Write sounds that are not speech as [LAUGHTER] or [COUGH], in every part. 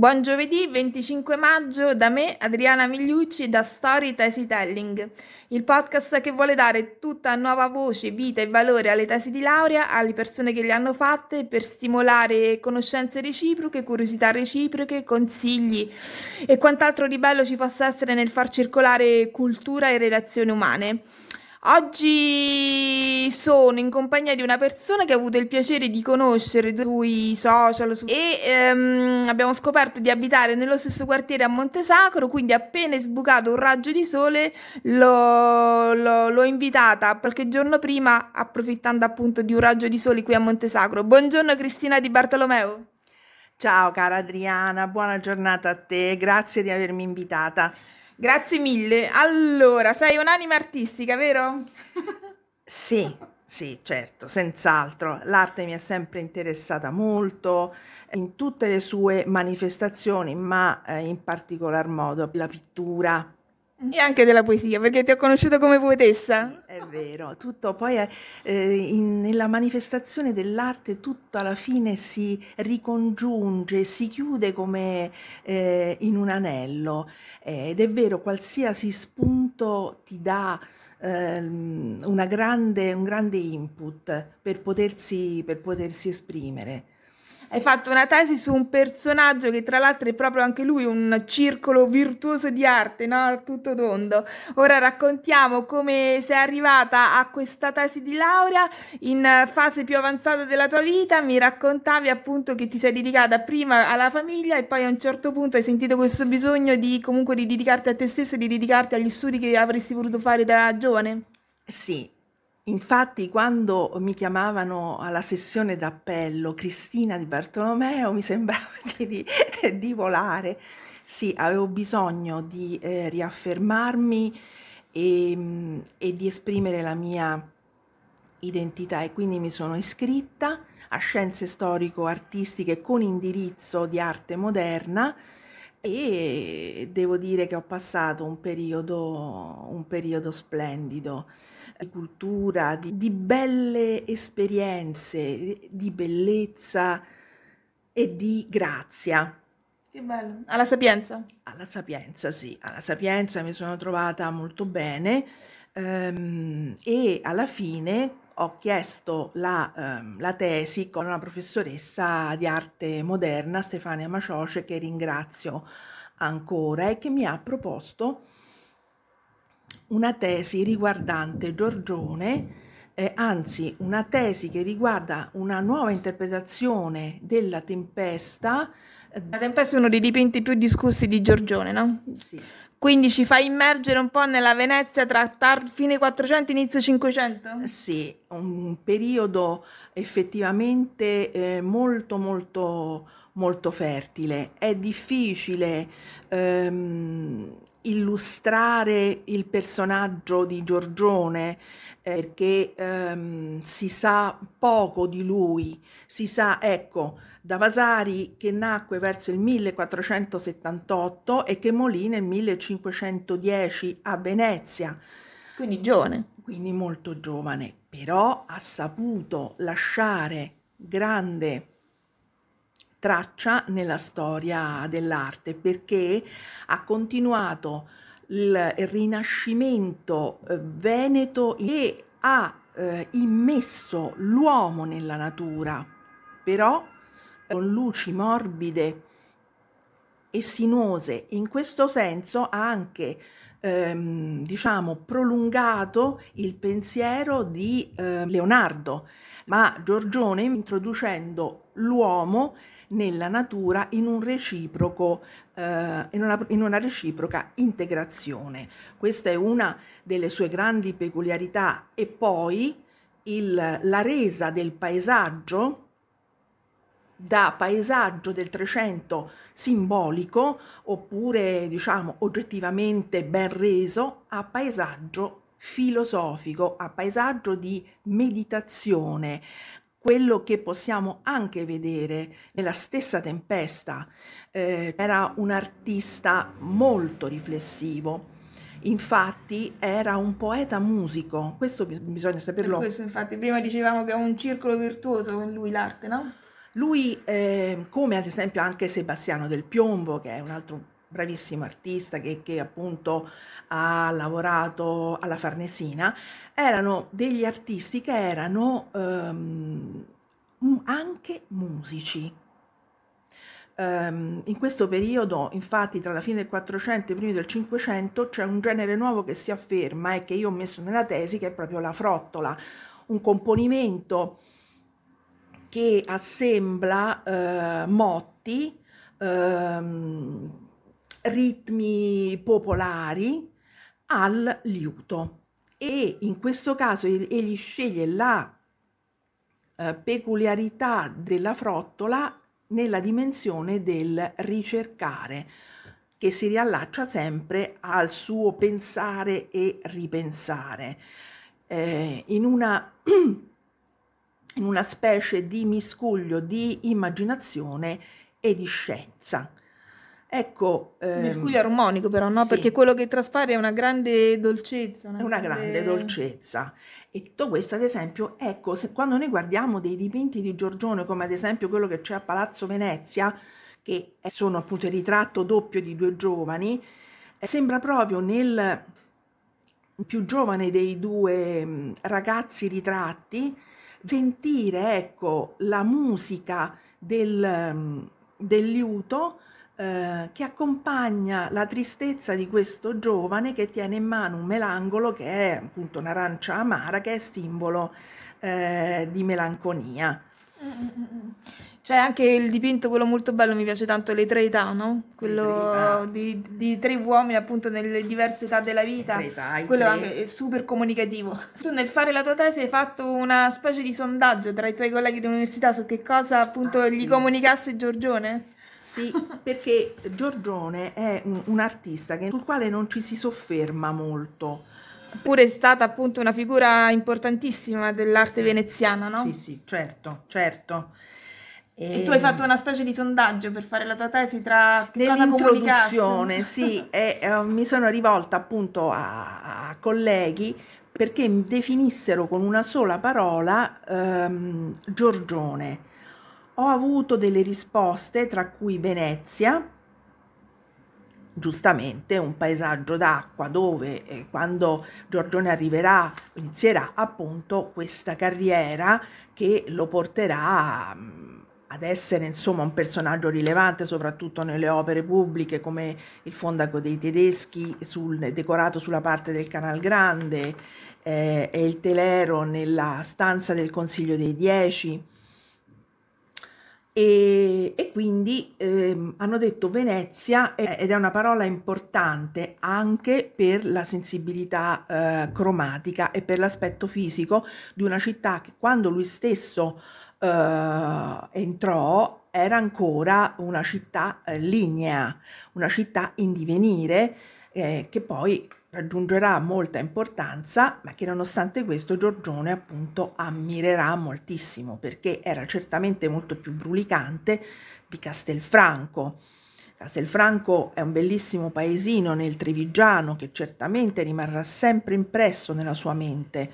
Buon giovedì 25 maggio da me, Adriana Migliucci, da Story Telling, il podcast che vuole dare tutta nuova voce, vita e valore alle tesi di laurea, alle persone che le hanno fatte, per stimolare conoscenze reciproche, curiosità reciproche, consigli e quant'altro di bello ci possa essere nel far circolare cultura e relazioni umane. Oggi sono in compagnia di una persona che ho avuto il piacere di conoscere sui social su... e ehm, abbiamo scoperto di abitare nello stesso quartiere a Montesacro, quindi appena è sbucato un raggio di sole l'ho, l'ho, l'ho invitata qualche giorno prima, approfittando appunto di un raggio di sole qui a Montesacro. Buongiorno Cristina Di Bartolomeo. Ciao cara Adriana, buona giornata a te, grazie di avermi invitata. Grazie mille. Allora, sei un'anima artistica, vero? [LAUGHS] sì, sì, certo, senz'altro. L'arte mi è sempre interessata molto in tutte le sue manifestazioni, ma eh, in particolar modo la pittura, e anche della poesia, perché ti ho conosciuto come poetessa. È vero, tutto poi eh, in, nella manifestazione dell'arte tutto alla fine si ricongiunge, si chiude come eh, in un anello eh, ed è vero, qualsiasi spunto ti dà ehm, grande, un grande input per potersi, per potersi esprimere. Hai fatto una tesi su un personaggio che tra l'altro è proprio anche lui un circolo virtuoso di arte, no? Tutto tondo. Ora raccontiamo come sei arrivata a questa tesi di laurea in fase più avanzata della tua vita. Mi raccontavi appunto che ti sei dedicata prima alla famiglia e poi a un certo punto hai sentito questo bisogno di comunque di dedicarti a te stessa e di dedicarti agli studi che avresti voluto fare da giovane. Sì, Infatti, quando mi chiamavano alla sessione d'appello Cristina di Bartolomeo, mi sembrava [LAUGHS] di, di volare. Sì, avevo bisogno di eh, riaffermarmi e, e di esprimere la mia identità e quindi mi sono iscritta a Scienze Storico-Artistiche con indirizzo di arte moderna e devo dire che ho passato un periodo, un periodo splendido di cultura, di, di belle esperienze, di bellezza e di grazia. Che bello. Alla Sapienza? Alla Sapienza, sì. Alla Sapienza mi sono trovata molto bene ehm, e alla fine ho chiesto la, ehm, la, tesi con una professoressa di arte moderna, Stefania Macioce, che ringrazio ancora e che mi ha proposto una tesi riguardante Giorgione, eh, anzi una tesi che riguarda una nuova interpretazione della tempesta. La tempesta è uno dei dipinti più discussi di Giorgione, no? Sì. Quindi ci fa immergere un po' nella Venezia tra tar- fine 400 e inizio 500? Sì, un periodo effettivamente eh, molto molto molto fertile. È difficile ehm, illustrare il personaggio di Giorgione eh, perché ehm, si sa poco di lui, si sa, ecco, da Vasari che nacque verso il 1478 e che morì nel 1510 a Venezia. Quindi giovane. Quindi molto giovane, però ha saputo lasciare grande traccia nella storia dell'arte perché ha continuato il rinascimento eh, veneto e ha eh, immesso l'uomo nella natura, però con luci morbide e sinuose. In questo senso ha anche ehm, diciamo prolungato il pensiero di eh, Leonardo, ma Giorgione introducendo l'uomo nella natura in, un reciproco, eh, in, una, in una reciproca integrazione. Questa è una delle sue grandi peculiarità e poi il, la resa del paesaggio da paesaggio del Trecento simbolico oppure diciamo oggettivamente ben reso a paesaggio filosofico, a paesaggio di meditazione, quello che possiamo anche vedere nella stessa tempesta. Eh, era un artista molto riflessivo. Infatti era un poeta musico, questo bisogna saperlo. Per questo infatti prima dicevamo che è un circolo virtuoso in lui l'arte, no? Lui, eh, come ad esempio anche Sebastiano del Piombo, che è un altro bravissimo artista che, che appunto ha lavorato alla Farnesina, erano degli artisti che erano ehm, anche musici. Um, in questo periodo, infatti, tra la fine del 400 e i primi del 500, c'è un genere nuovo che si afferma e che io ho messo nella tesi, che è proprio la frottola, un componimento che assembla uh, motti, uh, ritmi popolari al liuto. E in questo caso egli sceglie la uh, peculiarità della frottola nella dimensione del ricercare, che si riallaccia sempre al suo pensare e ripensare, eh, in, una, [CLEARS THROAT] in una specie di miscuglio di immaginazione e di scienza. Ecco, ehm, miscuglio armonico però, no? Sì. Perché quello che traspare è una grande dolcezza. Una, una grande... grande dolcezza. E tutto questo, ad esempio, ecco, se, quando noi guardiamo dei dipinti di Giorgione, come ad esempio quello che c'è a Palazzo Venezia, che sono appunto il ritratto doppio di due giovani, eh, sembra proprio nel più giovane dei due ragazzi ritratti sentire, ecco, la musica del, del liuto eh, che accompagna la tristezza di questo giovane che tiene in mano un melangolo che è appunto un'arancia amara che è simbolo eh, di melanconia. C'è anche il dipinto, quello molto bello, mi piace tanto, le tre età, no? Quello di, di, tre uomini appunto nelle diverse età della vita. Età, quello tre. anche è super comunicativo. Tu nel fare la tua tesi hai fatto una specie di sondaggio tra i tuoi colleghi di università su che cosa appunto ah, gli sì. comunicasse Giorgione? Sì, perché Giorgione è un, un artista che, sul quale non ci si sofferma molto. Pure è stata appunto una figura importantissima dell'arte sì. veneziana, no? Sì, sì, certo, certo. E, tu hai fatto una specie di sondaggio per fare la tua tesi tra che Nell'introduzione, sì, [LAUGHS] e uh, mi sono rivolta appunto a, a, colleghi perché mi definissero con una sola parola um, Giorgione. Ho avuto delle risposte, tra cui Venezia, giustamente un paesaggio d'acqua dove eh, quando Giorgione arriverà inizierà appunto questa carriera che lo porterà mm, ad essere insomma un personaggio rilevante soprattutto nelle opere pubbliche come il Fondaco dei Tedeschi sul, decorato sulla parte del Canal Grande eh, e il Telero nella stanza del Consiglio dei Dieci. E, e quindi ehm, hanno detto Venezia ed è una parola importante anche per la sensibilità eh, cromatica e per l'aspetto fisico di una città che quando lui stesso eh, entrò era ancora una città eh, lignea, una città in divenire eh, che poi raggiungerà molta importanza, ma che nonostante questo Giorgione appunto ammirerà moltissimo perché era certamente molto più brulicante di Castelfranco. Castelfranco è un bellissimo paesino nel Trevigiano che certamente rimarrà sempre impresso nella sua mente.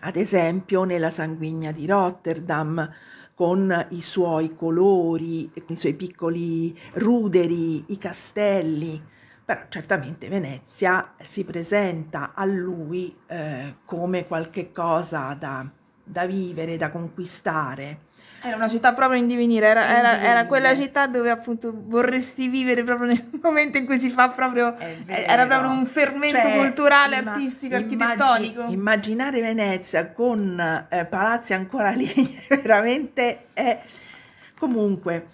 Ad esempio nella sanguigna di Rotterdam, con i suoi colori, i suoi piccoli ruderi, i castelli però certamente Venezia si presenta a lui eh, come qualche cosa da, da, vivere, da conquistare. Era una città proprio in divenire, era, era, era, quella città dove appunto vorresti vivere proprio nel [LAUGHS] momento in cui si fa proprio, era proprio un fermento cioè, culturale, imma, artistico, immagini, architettonico. Immaginare Venezia con eh, palazzi ancora [LAUGHS] lì veramente è... Comunque,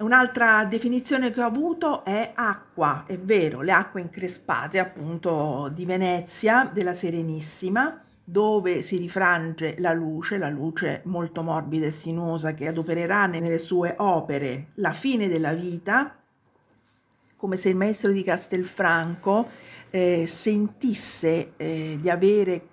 Un'altra definizione che ho avuto è acqua, è vero, le acque increspate appunto di Venezia, della Serenissima, dove si rifrange la luce, la luce molto morbida e sinuosa che adopererà nelle sue opere la fine della vita, come se il maestro di Castelfranco eh, sentisse eh, di avere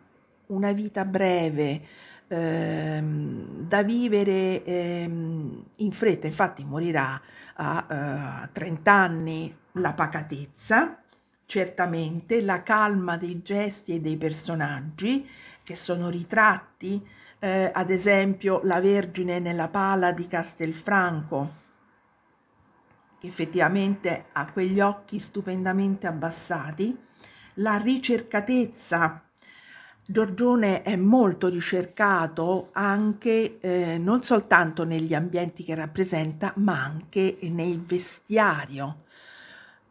una vita breve, ehm, da vivere ehm, in fretta, infatti morirà a eh, 30 anni, la pacatezza, certamente la calma dei gesti e dei personaggi che sono ritratti eh, ad esempio la Vergine nella pala di Castelfranco, che effettivamente ha quegli occhi stupendamente abbassati, la ricercatezza. Giorgione è molto ricercato anche eh, non soltanto negli ambienti che rappresenta, ma anche nel vestiario.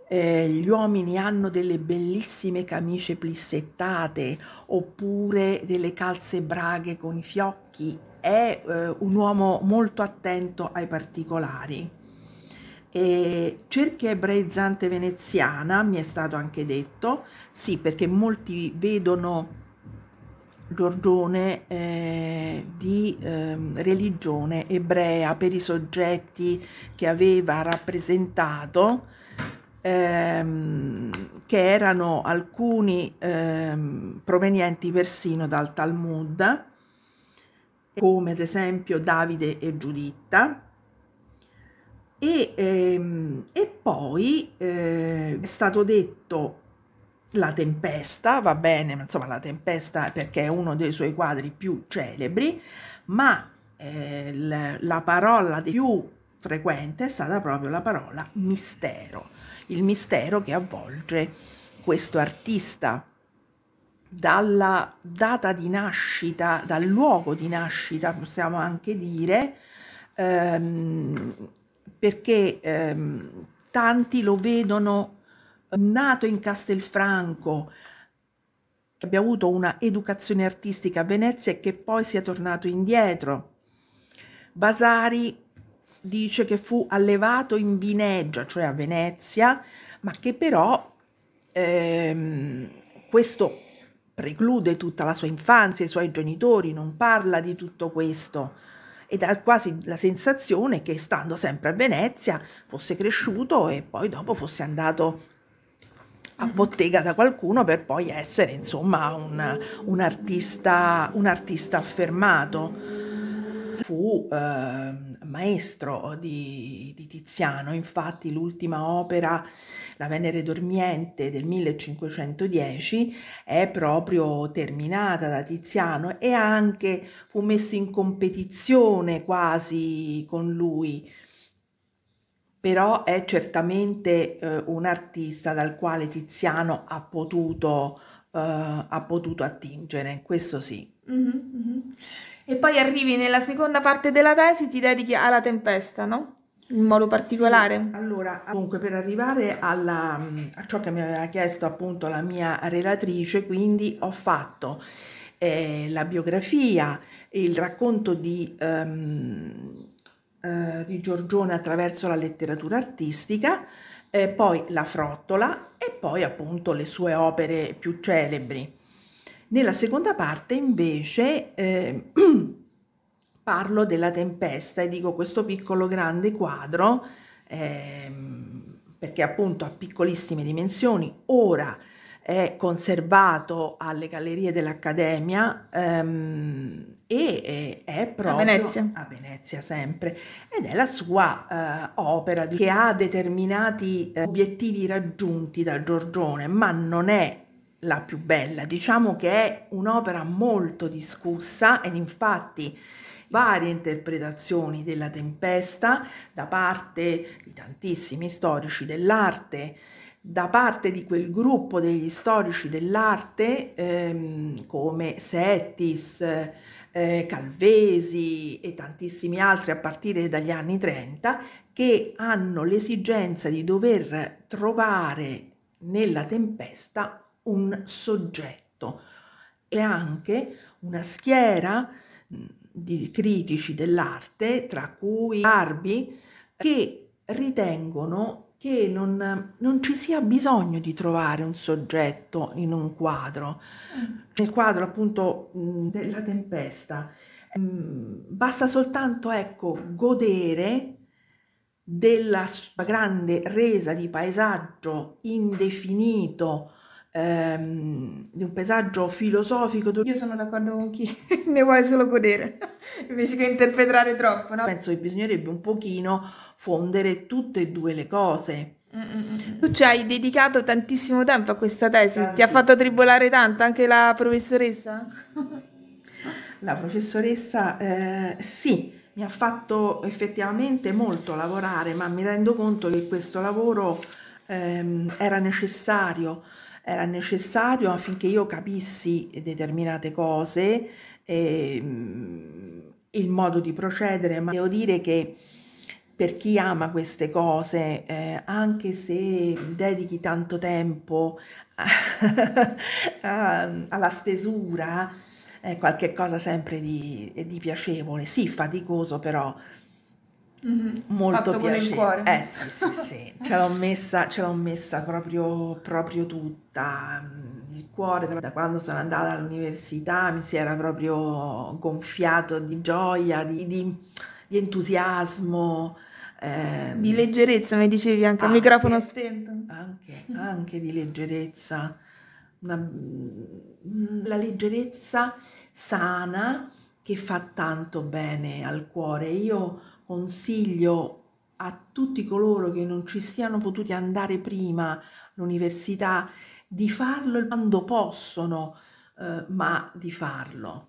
Eh, gli uomini hanno delle bellissime camicie plissettate oppure delle calze braghe con i fiocchi. È eh, un uomo molto attento ai particolari. E cerchia ebreizzante veneziana, mi è stato anche detto, sì, perché molti vedono Giorgione eh, di eh, religione ebrea per i soggetti che aveva rappresentato ehm, che erano alcuni ehm, provenienti persino dal Talmud, come ad esempio Davide e Giuditta. E, ehm, e poi eh, è stato detto la tempesta, va bene, ma insomma la tempesta perché è uno dei suoi quadri più celebri, ma eh, la, la parola più frequente è stata proprio la parola mistero il mistero che avvolge questo artista dalla data di nascita, dal luogo di nascita, possiamo anche dire, ehm, perché ehm, tanti lo vedono nato in Castelfranco, che abbia avuto una educazione artistica a Venezia e che poi sia tornato indietro. Vasari dice che fu allevato in Vinegia, cioè a Venezia, ma che però ehm, questo preclude tutta la sua infanzia, i suoi genitori, non parla di tutto questo. Ed ha quasi la sensazione che stando sempre a Venezia fosse cresciuto e poi dopo fosse andato a bottega da qualcuno per poi essere insomma un, un, artista, un artista affermato fu eh, maestro di, di, Tiziano, infatti l'ultima opera, La Venere Dormiente del 1510, è proprio terminata da Tiziano e anche fu messo in competizione quasi con lui però è certamente eh, un artista dal quale Tiziano ha potuto, eh, ha potuto attingere, questo sì. Mm-hmm. E poi arrivi nella seconda parte della tesi, ti dedichi alla tempesta, no? In modo particolare. Sì, allora, comunque per arrivare alla, a ciò che mi aveva chiesto appunto la mia relatrice, quindi ho fatto eh, la biografia, il racconto di, um, uh, di Giorgione attraverso la letteratura artistica, eh, poi la frottola e poi appunto le sue opere più celebri. Nella seconda parte invece eh, [CLEARS THROAT] parlo della tempesta e dico questo piccolo grande quadro, eh, perché appunto ha piccolissime dimensioni, ora è conservato alle gallerie dell'Accademia ehm, e è proprio a Venezia. a Venezia sempre ed è la sua eh, opera che ha determinati eh, obiettivi raggiunti da Giorgione, ma non è la più bella. Diciamo che è un'opera molto discussa ed infatti varie interpretazioni della tempesta da parte di tantissimi storici dell'arte, da parte di quel gruppo degli storici dell'arte ehm, come Settis, eh, Calvesi e tantissimi altri a partire dagli anni 30 che hanno l'esigenza di dover trovare nella tempesta un soggetto e anche una schiera di critici dell'arte, tra cui Arbi, che ritengono che non, non, ci sia bisogno di trovare un soggetto in un quadro. Mm. Nel quadro appunto della tempesta basta soltanto ecco godere della grande resa di paesaggio indefinito ehm, di un paesaggio filosofico. Io sono d'accordo con chi [LAUGHS] ne vuole solo godere, [LAUGHS] invece che interpretare troppo, no? Penso che bisognerebbe un pochino fondere tutte e due le cose. Mm-mm. Tu ci hai dedicato tantissimo tempo a questa tesi, Tantissimo. ti ha fatto tribolare tanto anche la professoressa? [LAUGHS] La professoressa, eh, sì, mi ha fatto effettivamente molto lavorare, ma mi rendo conto che questo lavoro ehm, era necessario, era necessario affinché io capissi determinate cose, ehm, il modo di procedere, ma devo dire che per chi ama queste cose, eh, anche se dedichi tanto tempo [LAUGHS] alla stesura, è qualche cosa sempre di, di piacevole, sì, faticoso, però mm-hmm. molto Fatto piacevole. con il cuore. Eh sì, sì, sì, ce l'ho messa, ce l'ho messa proprio, proprio tutta. Il cuore da quando sono andata all'università mi si era proprio gonfiato di gioia, di, di, di entusiasmo. ehm, Di leggerezza, mi dicevi anche Anche. microfono spento. anche, anche di leggerezza, una- mm, la leggerezza sana che fa tanto bene al cuore. Io consiglio a tutti coloro che non ci siano potuti andare prima all'università di farlo quando possono, eh, ma di farlo.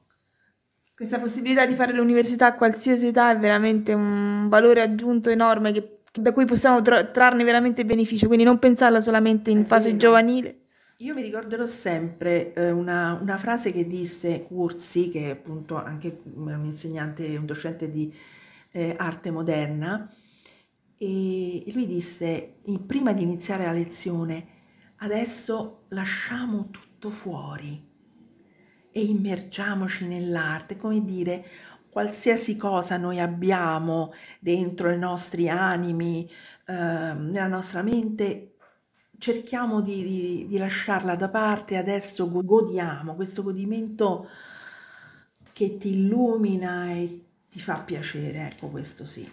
Questa possibilità di fare l'università a qualsiasi età è veramente un valore aggiunto enorme che- da cui possiamo tra- trarne veramente beneficio, quindi non pensarla solamente in È fase vero. giovanile. Io mi ricorderò sempre eh, una, una frase che disse Curzi, che è appunto anche un insegnante, un docente di eh, arte moderna, e lui disse, prima di iniziare la lezione, adesso lasciamo tutto fuori e immergiamoci nell'arte, come dire, qualsiasi cosa noi abbiamo dentro i nostri animi, ehm, nella nostra mente, cerchiamo di, di- di lasciarla da parte, adesso go- godiamo. Questo godimento che ti illumina e ti fa piacere, ecco questo sì.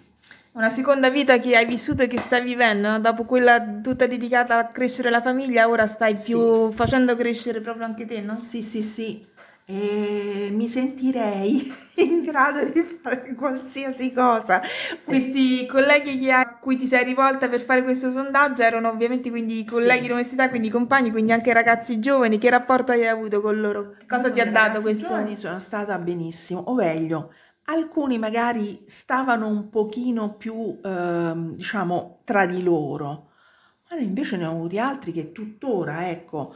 Una seconda vita che hai vissuto e che stai vivendo, no? Dopo quella tutta dedicata a crescere la famiglia, ora stai più facendo crescere proprio anche te, no? Sì, sì, sì, e mi sentirei [LAUGHS] in grado di fare qualsiasi cosa. Questi colleghi a cui ti sei rivolta per fare questo sondaggio erano ovviamente quindi i colleghi Sì. di università, quindi i compagni, quindi anche ragazzi giovani. Che rapporto hai avuto con loro? Cosa ti ha i dato questo? giovani sono stata benissimo, o meglio, alcuni magari stavano un pochino più, ehm, diciamo, tra di loro, ma invece ne ho avuti altri che tuttora, ecco,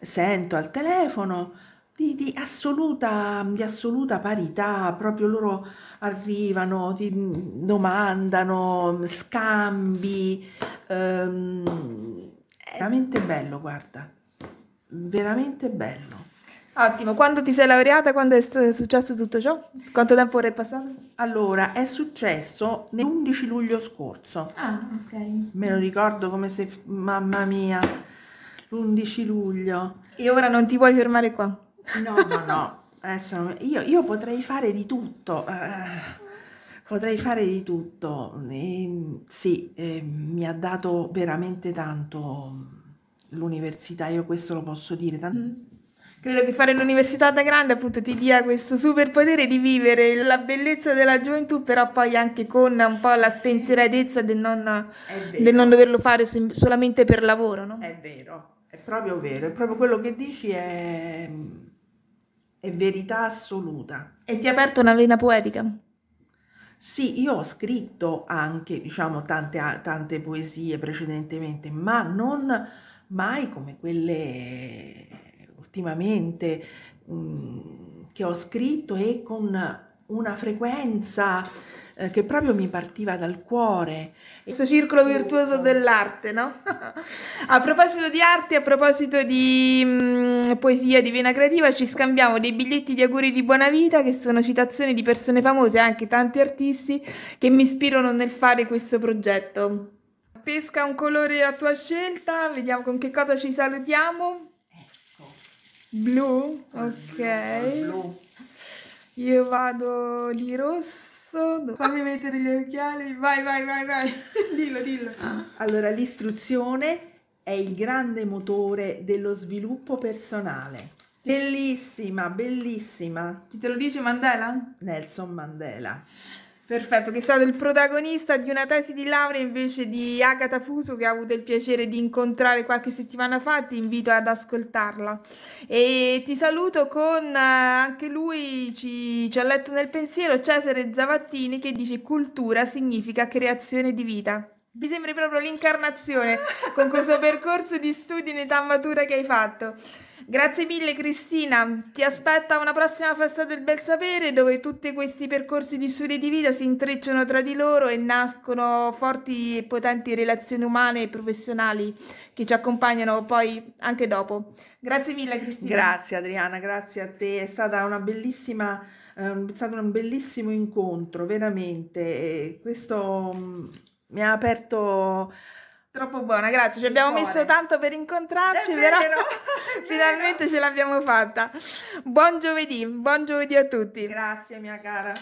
sento al telefono di, di assoluta, di assoluta parità, proprio loro arrivano, ti domandano, scambi, ehm, è veramente bello, guarda, veramente bello. Ottimo, quando ti sei laureata? Quando è successo tutto ciò? Quanto tempo ora è passato? Allora, è successo l'11 luglio scorso, Ah, ok. me lo ricordo come se, mamma mia, l'11 luglio. E ora non ti vuoi fermare qua? No, no, no, adesso io, io potrei fare di tutto, eh, potrei fare di tutto. E, sì, eh, mi ha dato veramente tanto l'università, io questo lo posso dire. tan- Mm. Credo che fare l'università da grande appunto ti dia questo superpotere di vivere la bellezza della gioventù, però poi anche con un po' la spensieratezza del non, del non doverlo fare solamente per lavoro, no? È vero, è proprio vero, è proprio quello che dici è, è verità assoluta. E ti ha aperto una vena poetica. Sì, io ho scritto anche, diciamo, tante, tante poesie precedentemente, ma non mai come quelle ultimamente che ho scritto e con una frequenza eh, che proprio mi partiva dal cuore. Questo circolo virtuoso dell'arte, no? [LAUGHS] a proposito di arte, a proposito di mm, poesia, di vena creativa, ci scambiamo dei biglietti di auguri di buona vita che sono citazioni di persone famose, anche tanti artisti che mi ispirano nel fare questo progetto. Pesca un colore a tua scelta, vediamo con che cosa ci salutiamo. Blu, ok. blu. Io vado di rosso. Fammi mettere gli occhiali. Vai, vai, vai, vai. [LAUGHS] dillo, dillo. Allora, l'istruzione è il grande motore dello sviluppo personale. Bellissima, bellissima. Chi te lo dice Mandela? Nelson Mandela. Perfetto, che è stato il protagonista di una tesi di laurea invece di Agatha Fuso che ha avuto il piacere di incontrare qualche settimana fa, ti invito ad ascoltarla. E ti saluto con eh, anche lui, ci, ci ha letto nel pensiero, Cesare Zavattini che dice cultura significa creazione di vita. Mi sembri proprio l'incarnazione con questo percorso di studi in età matura che hai fatto. Grazie mille Cristina, ti aspetta una prossima festa del bel sapere dove tutti questi percorsi di studi di vita si intrecciano tra di loro e nascono forti e potenti relazioni umane e professionali che ci accompagnano poi anche dopo. Grazie mille Cristina. Grazie Adriana, grazie a te, è stata una bellissima, eh, è stato un bellissimo incontro, veramente. Questo mm, mi ha aperto Troppo buona, grazie. Ci abbiamo messo tanto per incontrarci, però [LAUGHS] finalmente ce l'abbiamo fatta. Buon giovedì, buon giovedì a tutti. Grazie mia cara.